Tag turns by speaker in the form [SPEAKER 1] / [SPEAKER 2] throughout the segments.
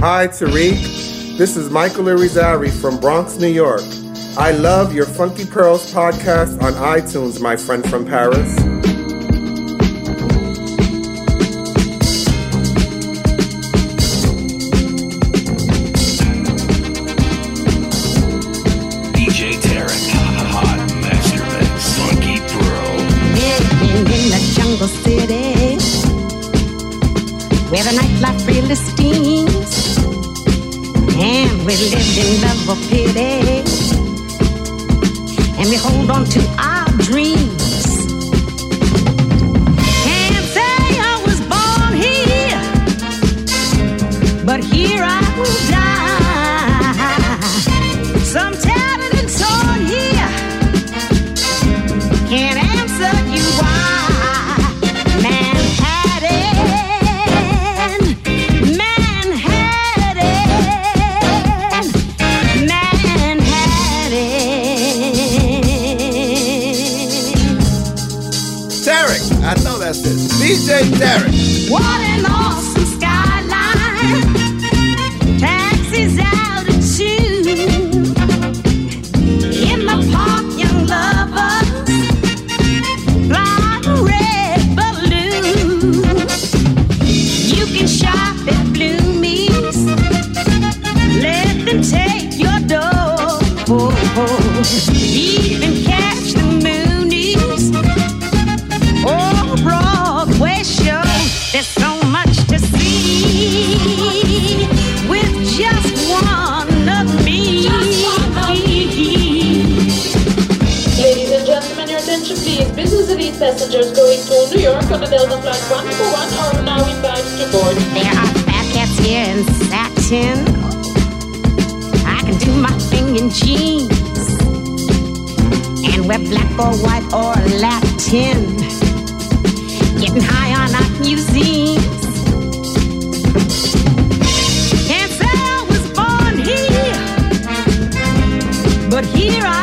[SPEAKER 1] Hi, Tarek. This is Michael Irizarry from Bronx, New York. I love your Funky Pearls podcast on iTunes, my friend from Paris.
[SPEAKER 2] Passengers going to New York on the Delta Flight 141 are now invited to board.
[SPEAKER 3] There are fat cats here in satin. I can do my thing in jeans. And we're black or white or Latin. Getting high on our museums. Can't say I was born here, but here I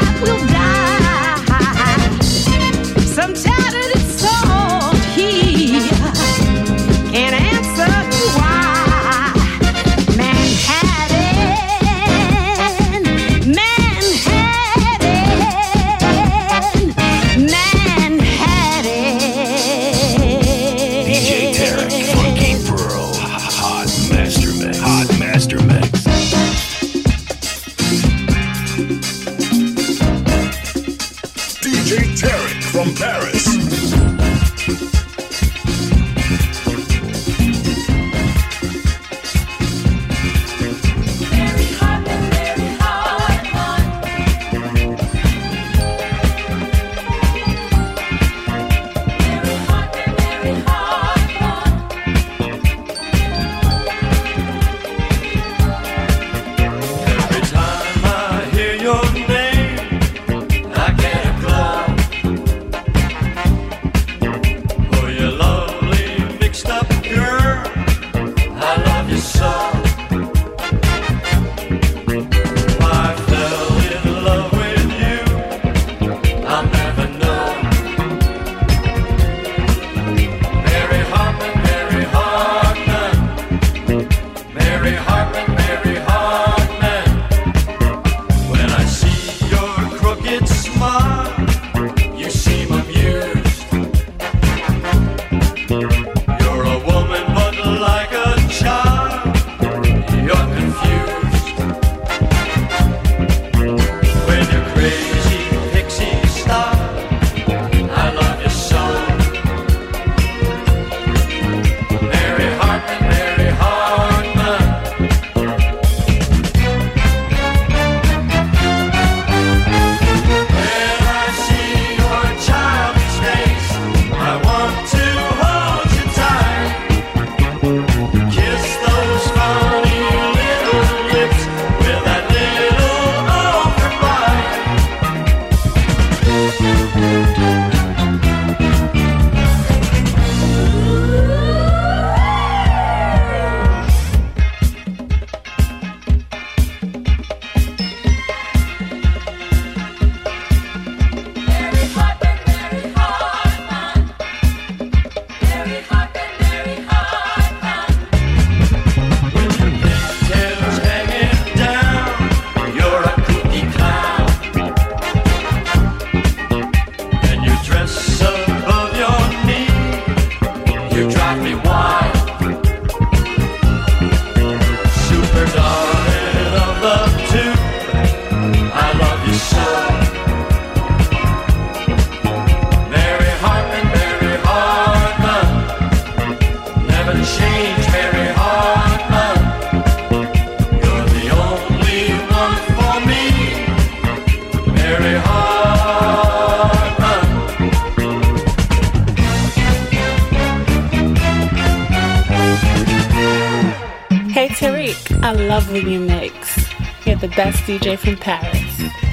[SPEAKER 3] You
[SPEAKER 4] mix.
[SPEAKER 5] You're
[SPEAKER 6] the best DJ from Paris.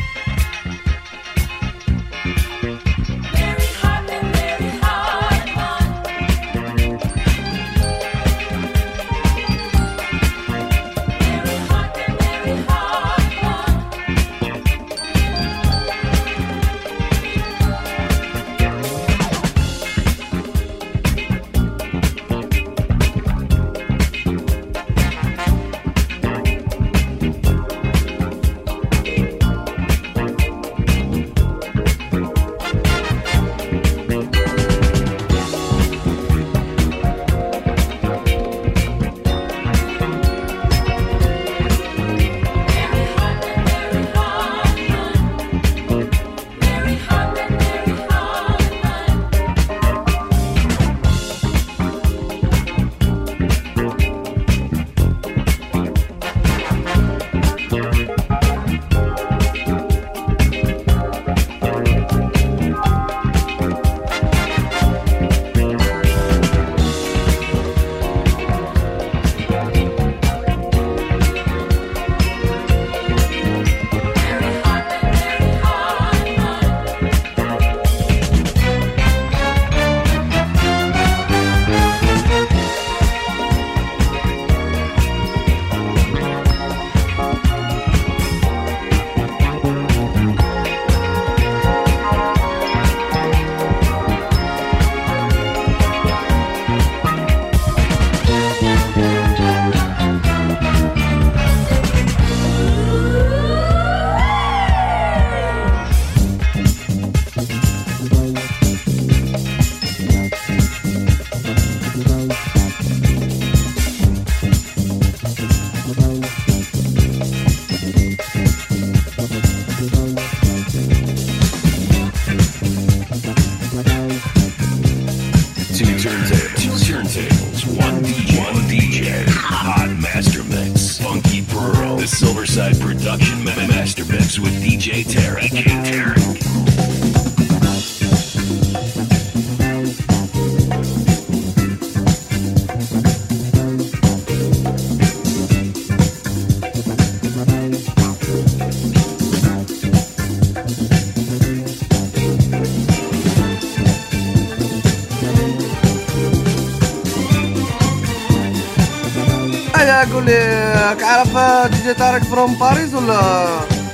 [SPEAKER 7] لك عارف دي جي طارق فروم باريس ولا؟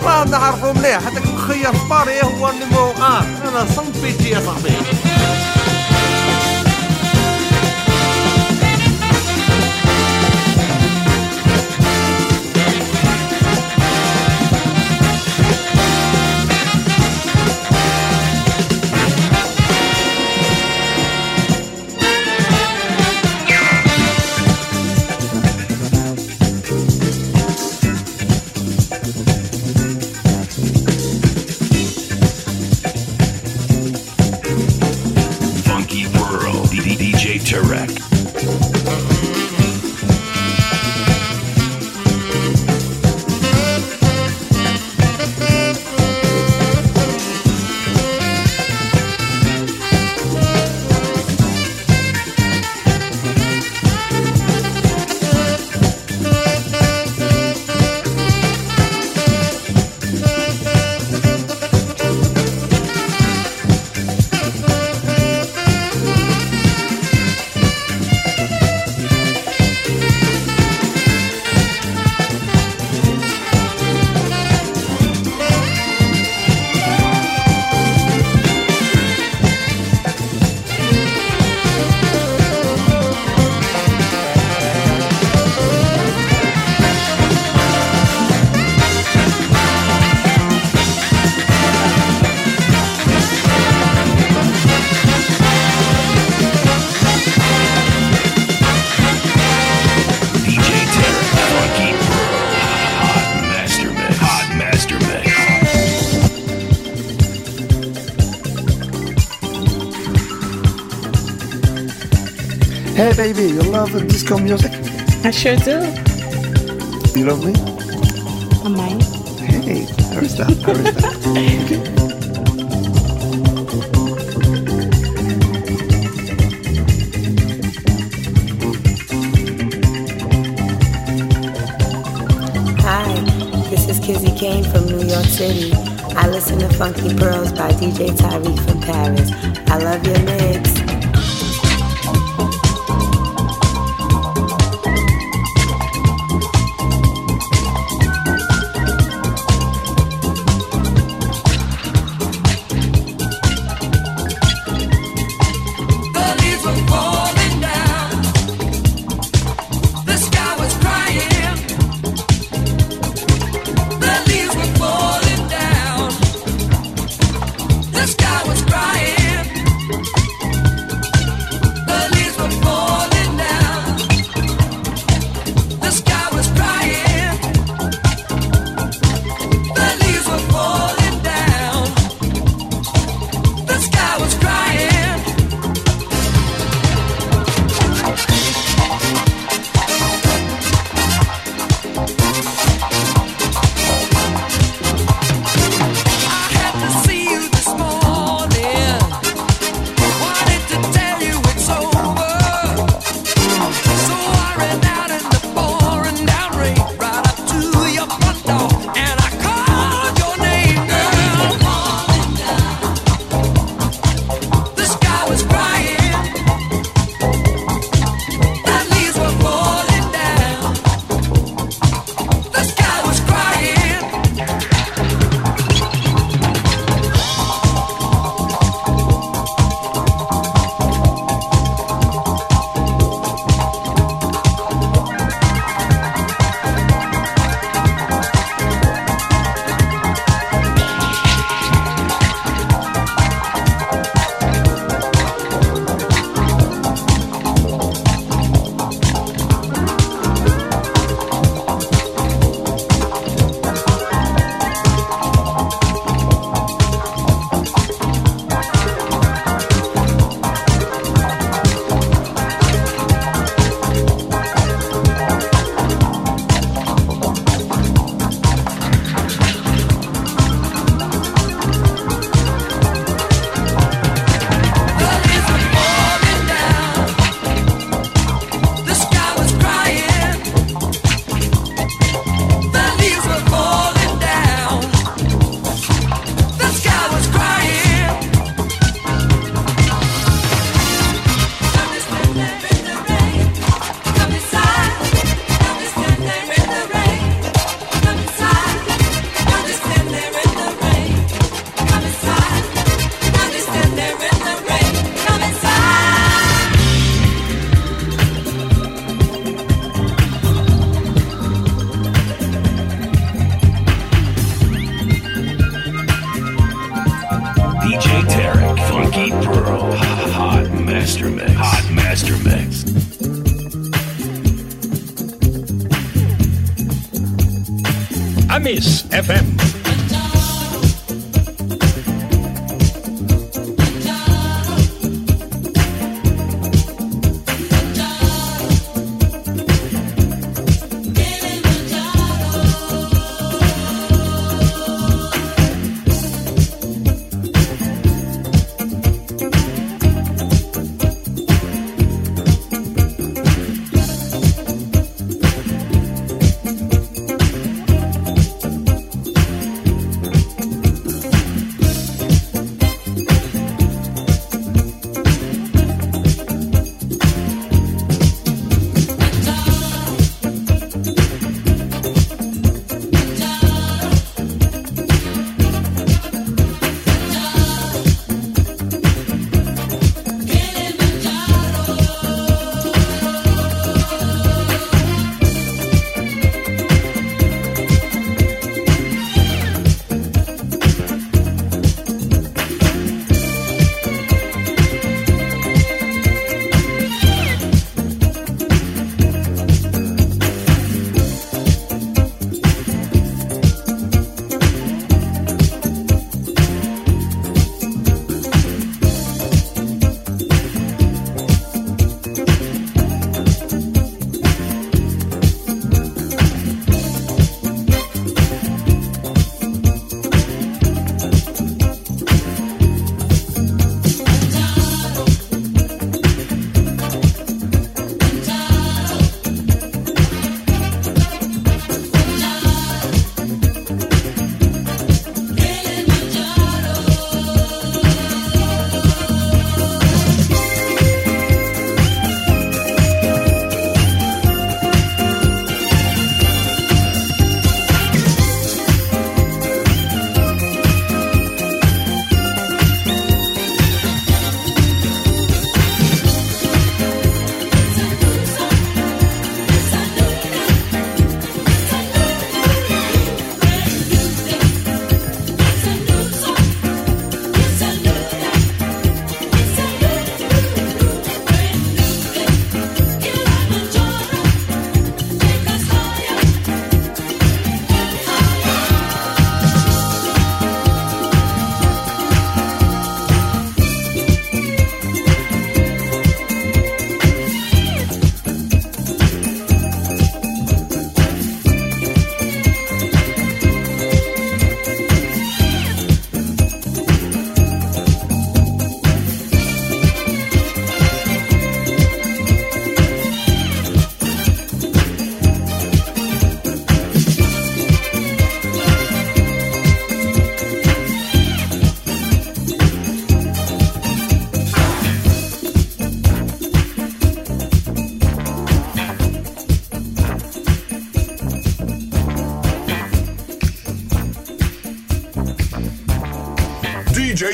[SPEAKER 8] لا نعرفو مليح هذاك مخير في باري هو النيمو ان أنا صنف بيتي يا صاحبي
[SPEAKER 9] baby, you love disco music?
[SPEAKER 6] I sure do.
[SPEAKER 9] You love me?
[SPEAKER 6] I might.
[SPEAKER 9] Hey, hi this okay.
[SPEAKER 10] Kizzy Kane from New York City. I listen to Funky Pearls by DJ Tyree from Paris. I love your mix.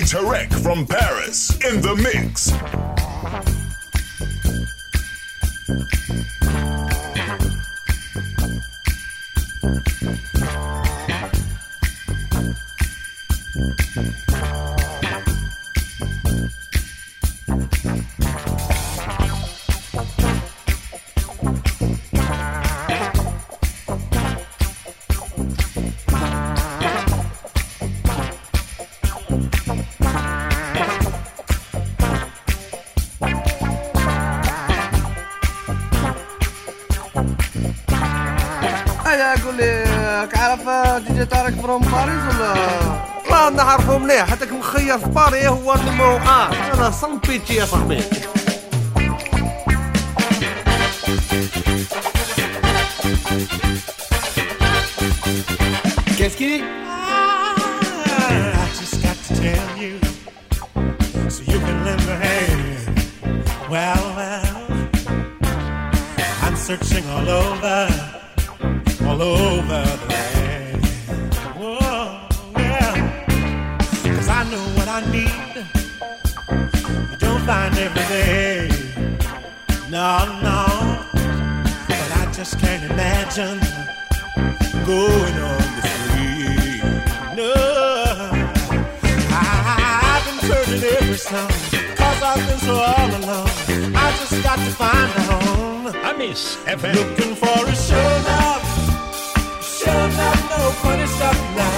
[SPEAKER 4] Tarek
[SPEAKER 8] from Paris in the mix.
[SPEAKER 11] مليح كي مخير في باري هو النمو آه أنا صن بيتي يا صاحبي.
[SPEAKER 12] 'Cause I know what I need. You don't find every day. No, no, but I just can't imagine going on the street. No, I, I've been searching every song, cause I've been so all alone. I just got to find a home. I miss FM. Looking for a show now, show now, no funny stuff now.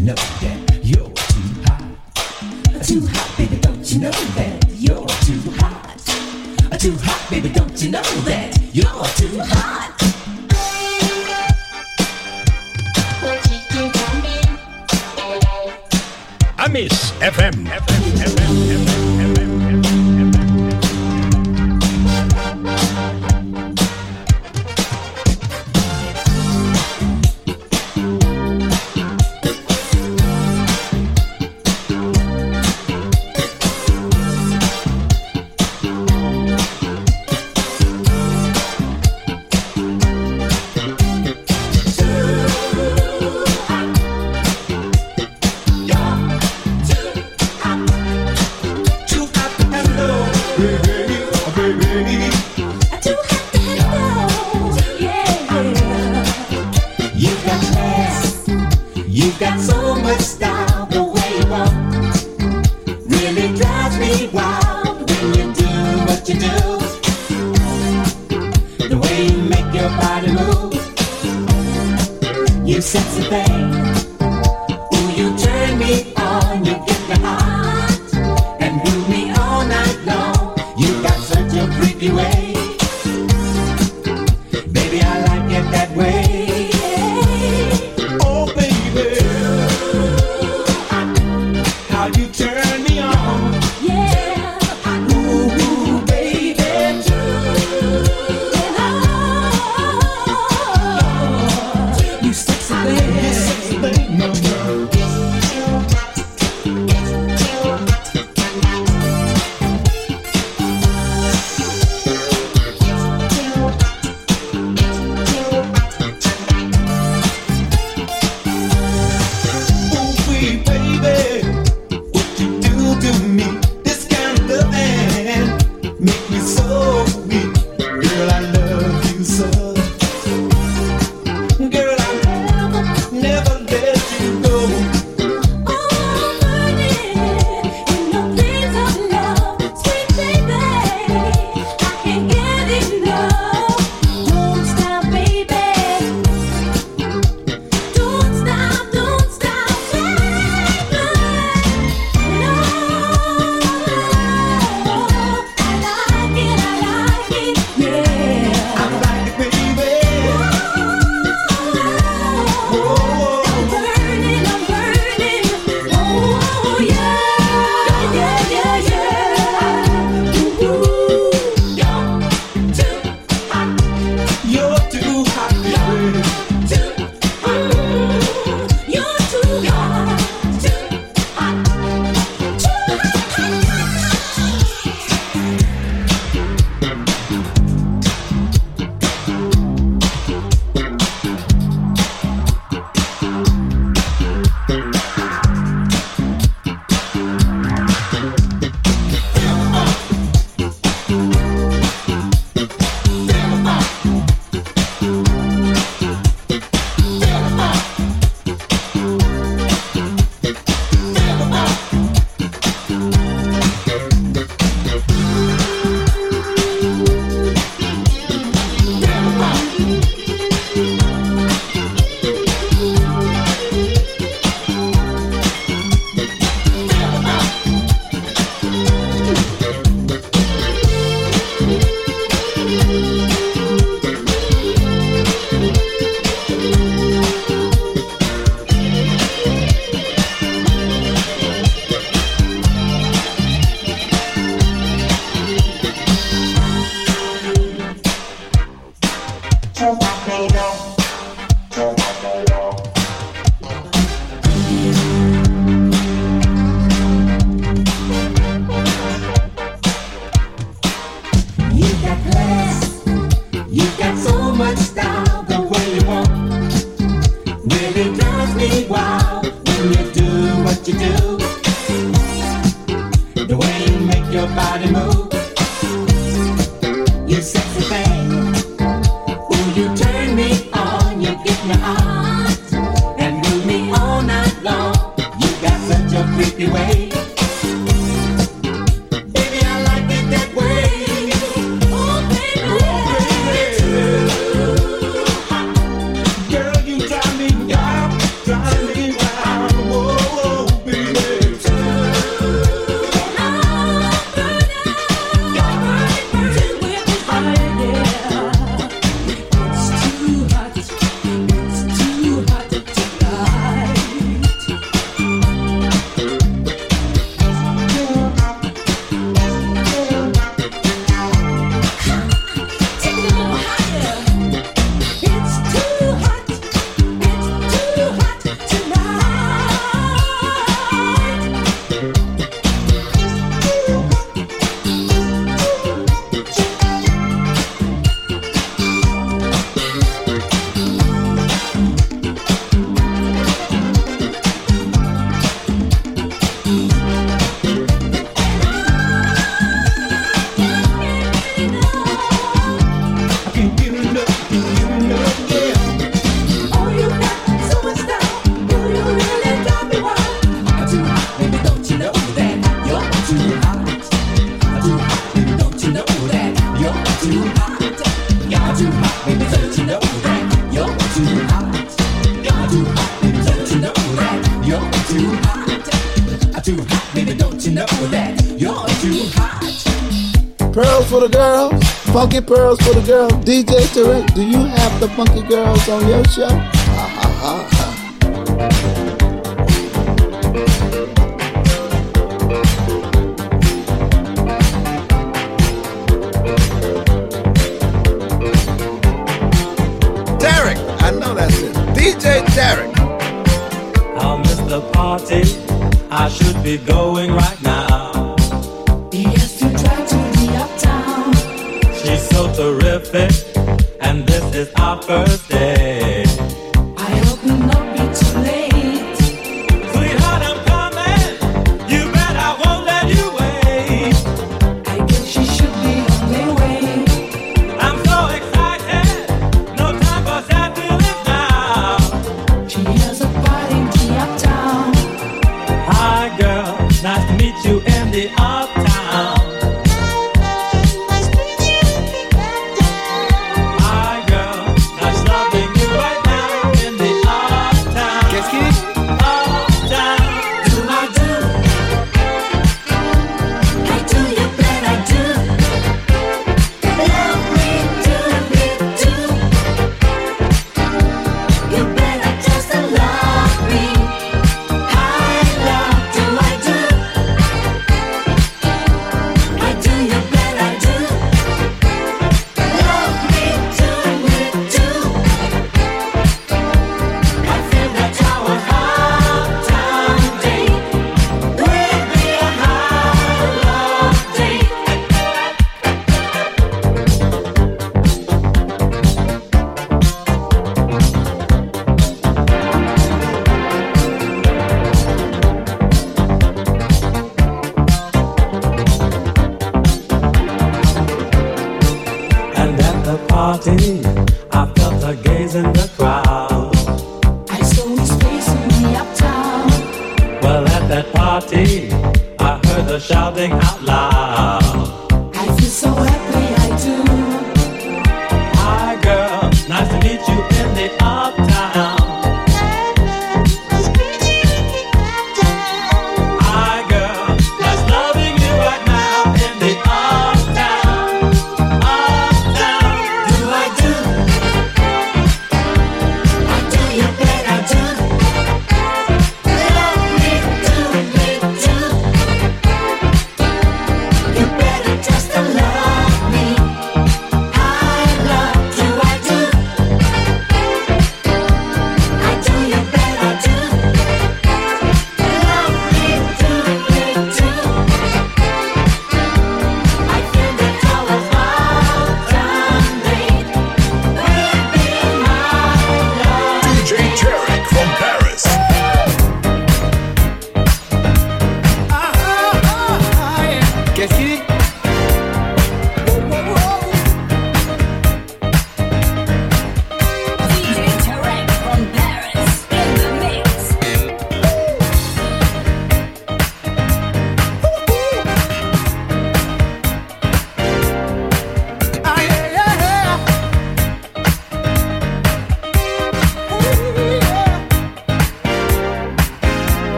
[SPEAKER 13] you know that you're too hot?
[SPEAKER 14] Too hot, baby, don't you know that you're too hot? Too hot, baby, don't you
[SPEAKER 15] know that? pearls for the girls. DJ Tarek, do you have the funky girls on your show?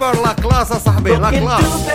[SPEAKER 11] فانكي بار لا كلاس صاحبي لا كلاس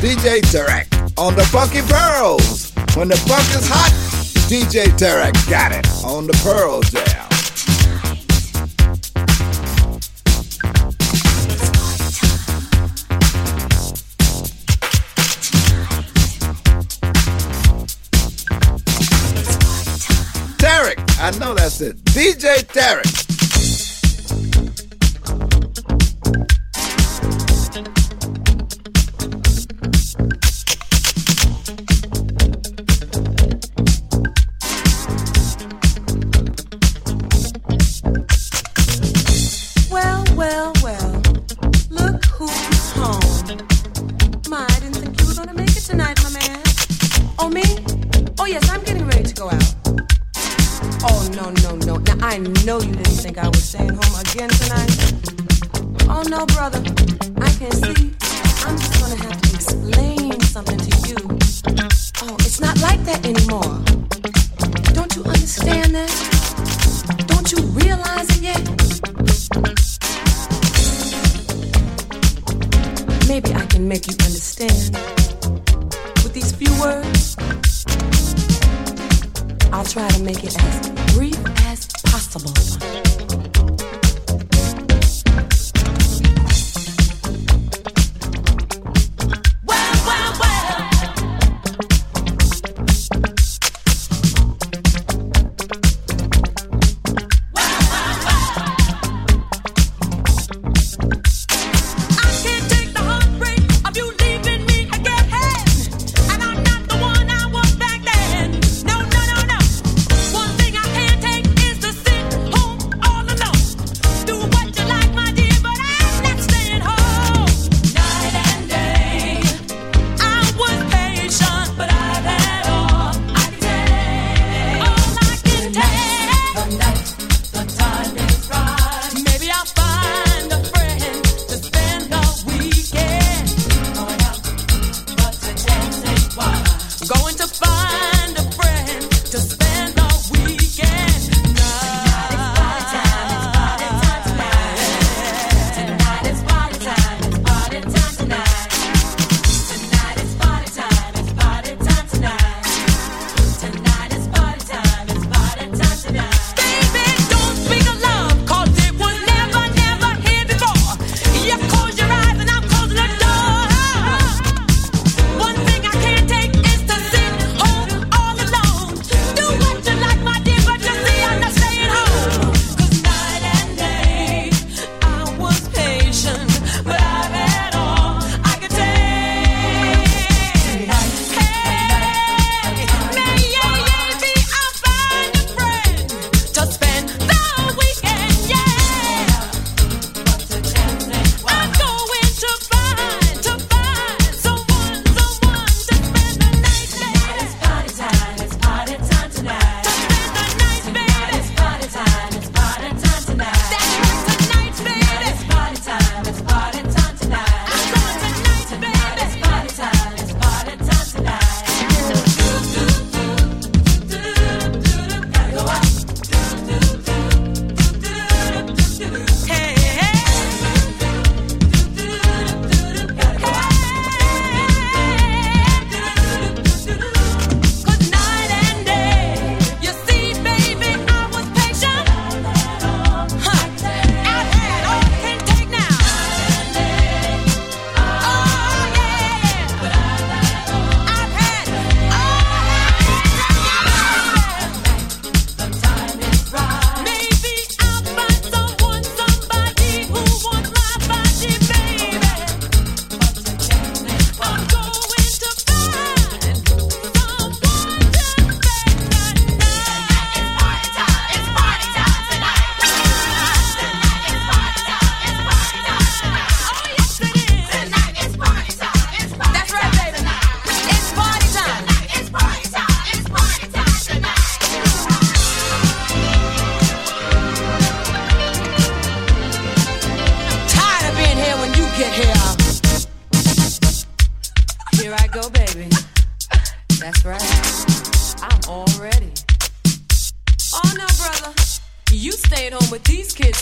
[SPEAKER 3] DJ Tarek on
[SPEAKER 14] the
[SPEAKER 16] Funky Pearls. When the funk is hot, DJ Tarek got it on the Pearl Jam. Tarek, I know that's it. DJ Tarek.
[SPEAKER 17] no brother. I can see. I'm just gonna have to explain something to you.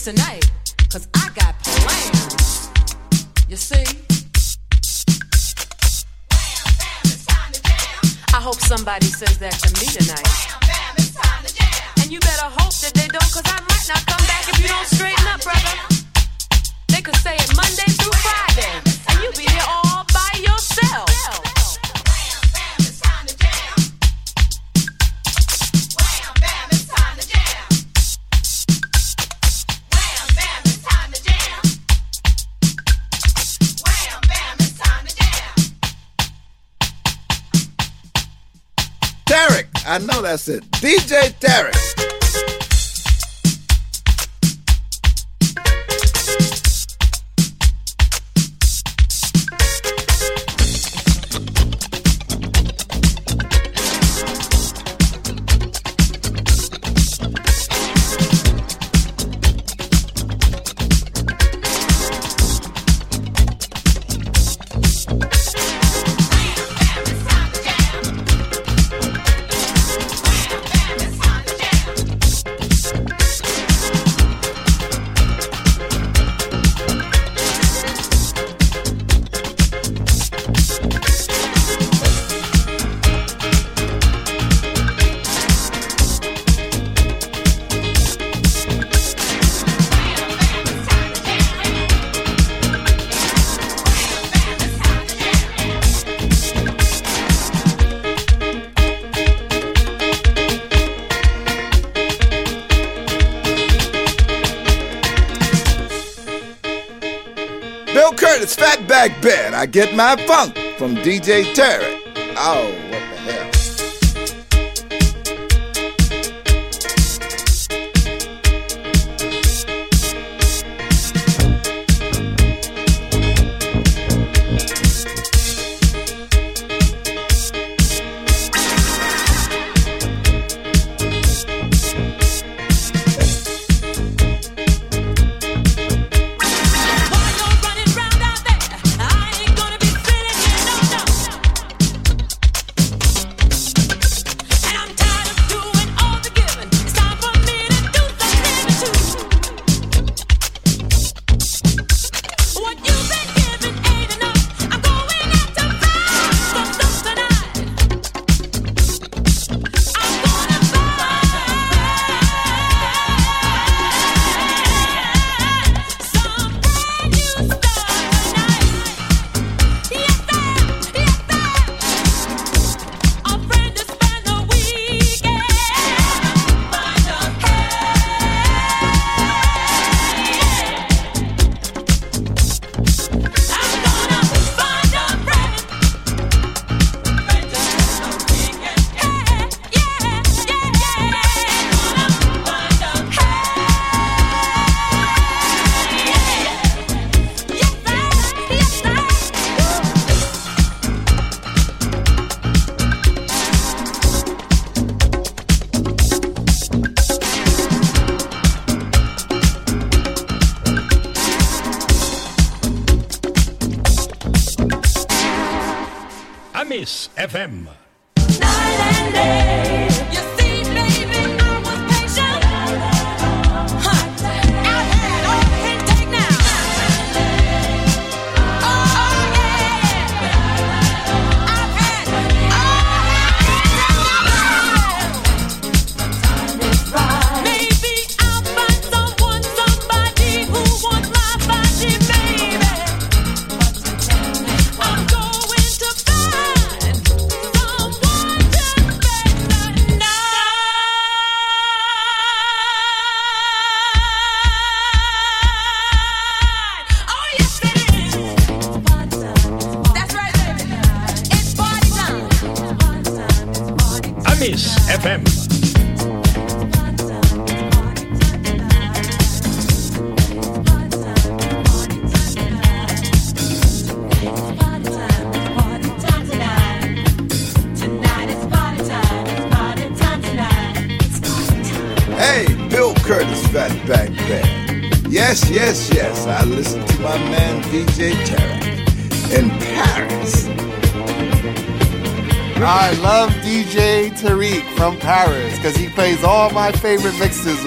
[SPEAKER 18] tonight, cause I got plans. You see? I hope somebody says that to me tonight. I
[SPEAKER 16] know that's it. DJ Tarek. Back Bed, I get my funk from DJ Tarek. Oh.
[SPEAKER 17] Kiss FM.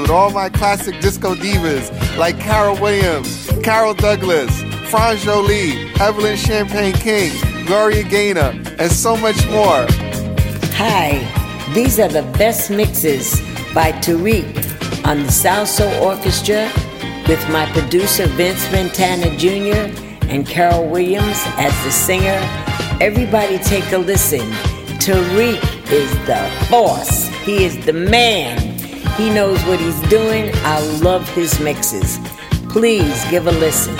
[SPEAKER 1] With all my classic disco divas like Carol Williams, Carol Douglas, France Joli, Evelyn Champagne King, Gloria Gaynor, and so much more.
[SPEAKER 19] Hi, these are the best mixes by Tarek on the Salsoul Orchestra with my producer Vince Montana Jr. and Carol Williams as the singer. Everybody take a listen. Tarek is the boss. He is the man. He knows what he's doing. I love his mixes. Please give a listen.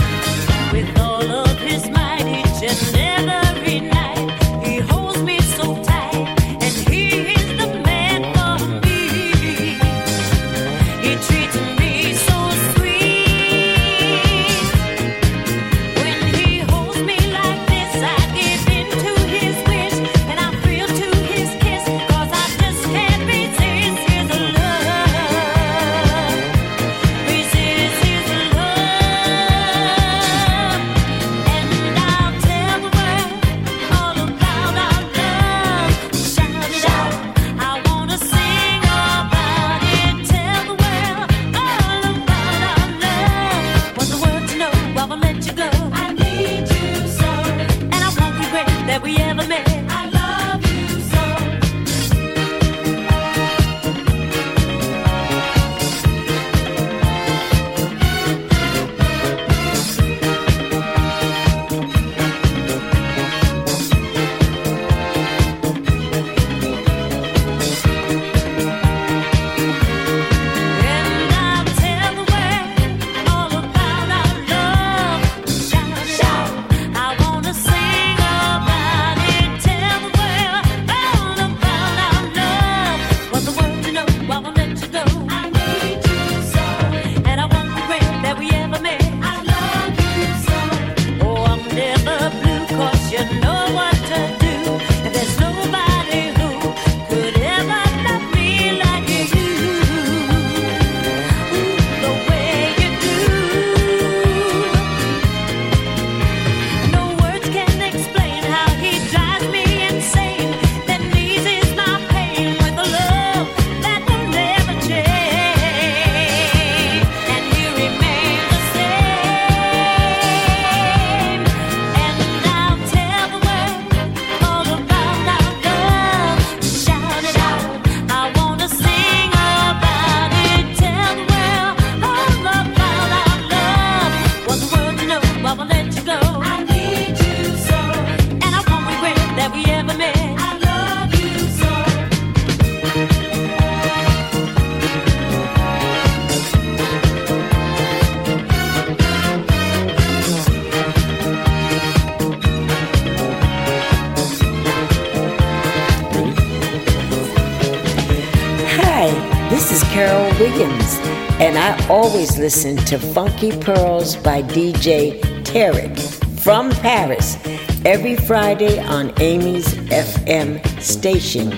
[SPEAKER 19] Listen to Funky Pearls by DJ Tarek from Paris every Friday on Amy's FM station.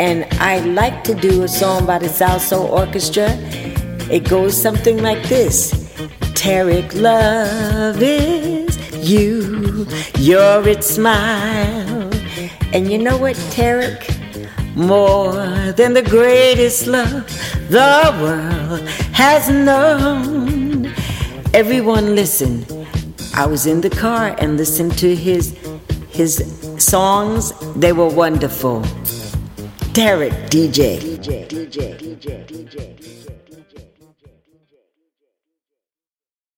[SPEAKER 19] And I like to do a song by the Salsoul Orchestra. It goes something like this Tarek, love is you, your its smile. And you know what, Tarek? More than the greatest love the world has known. Everyone listen. I was in the car and listened to his his songs. They were wonderful. Derek DJ. DJ.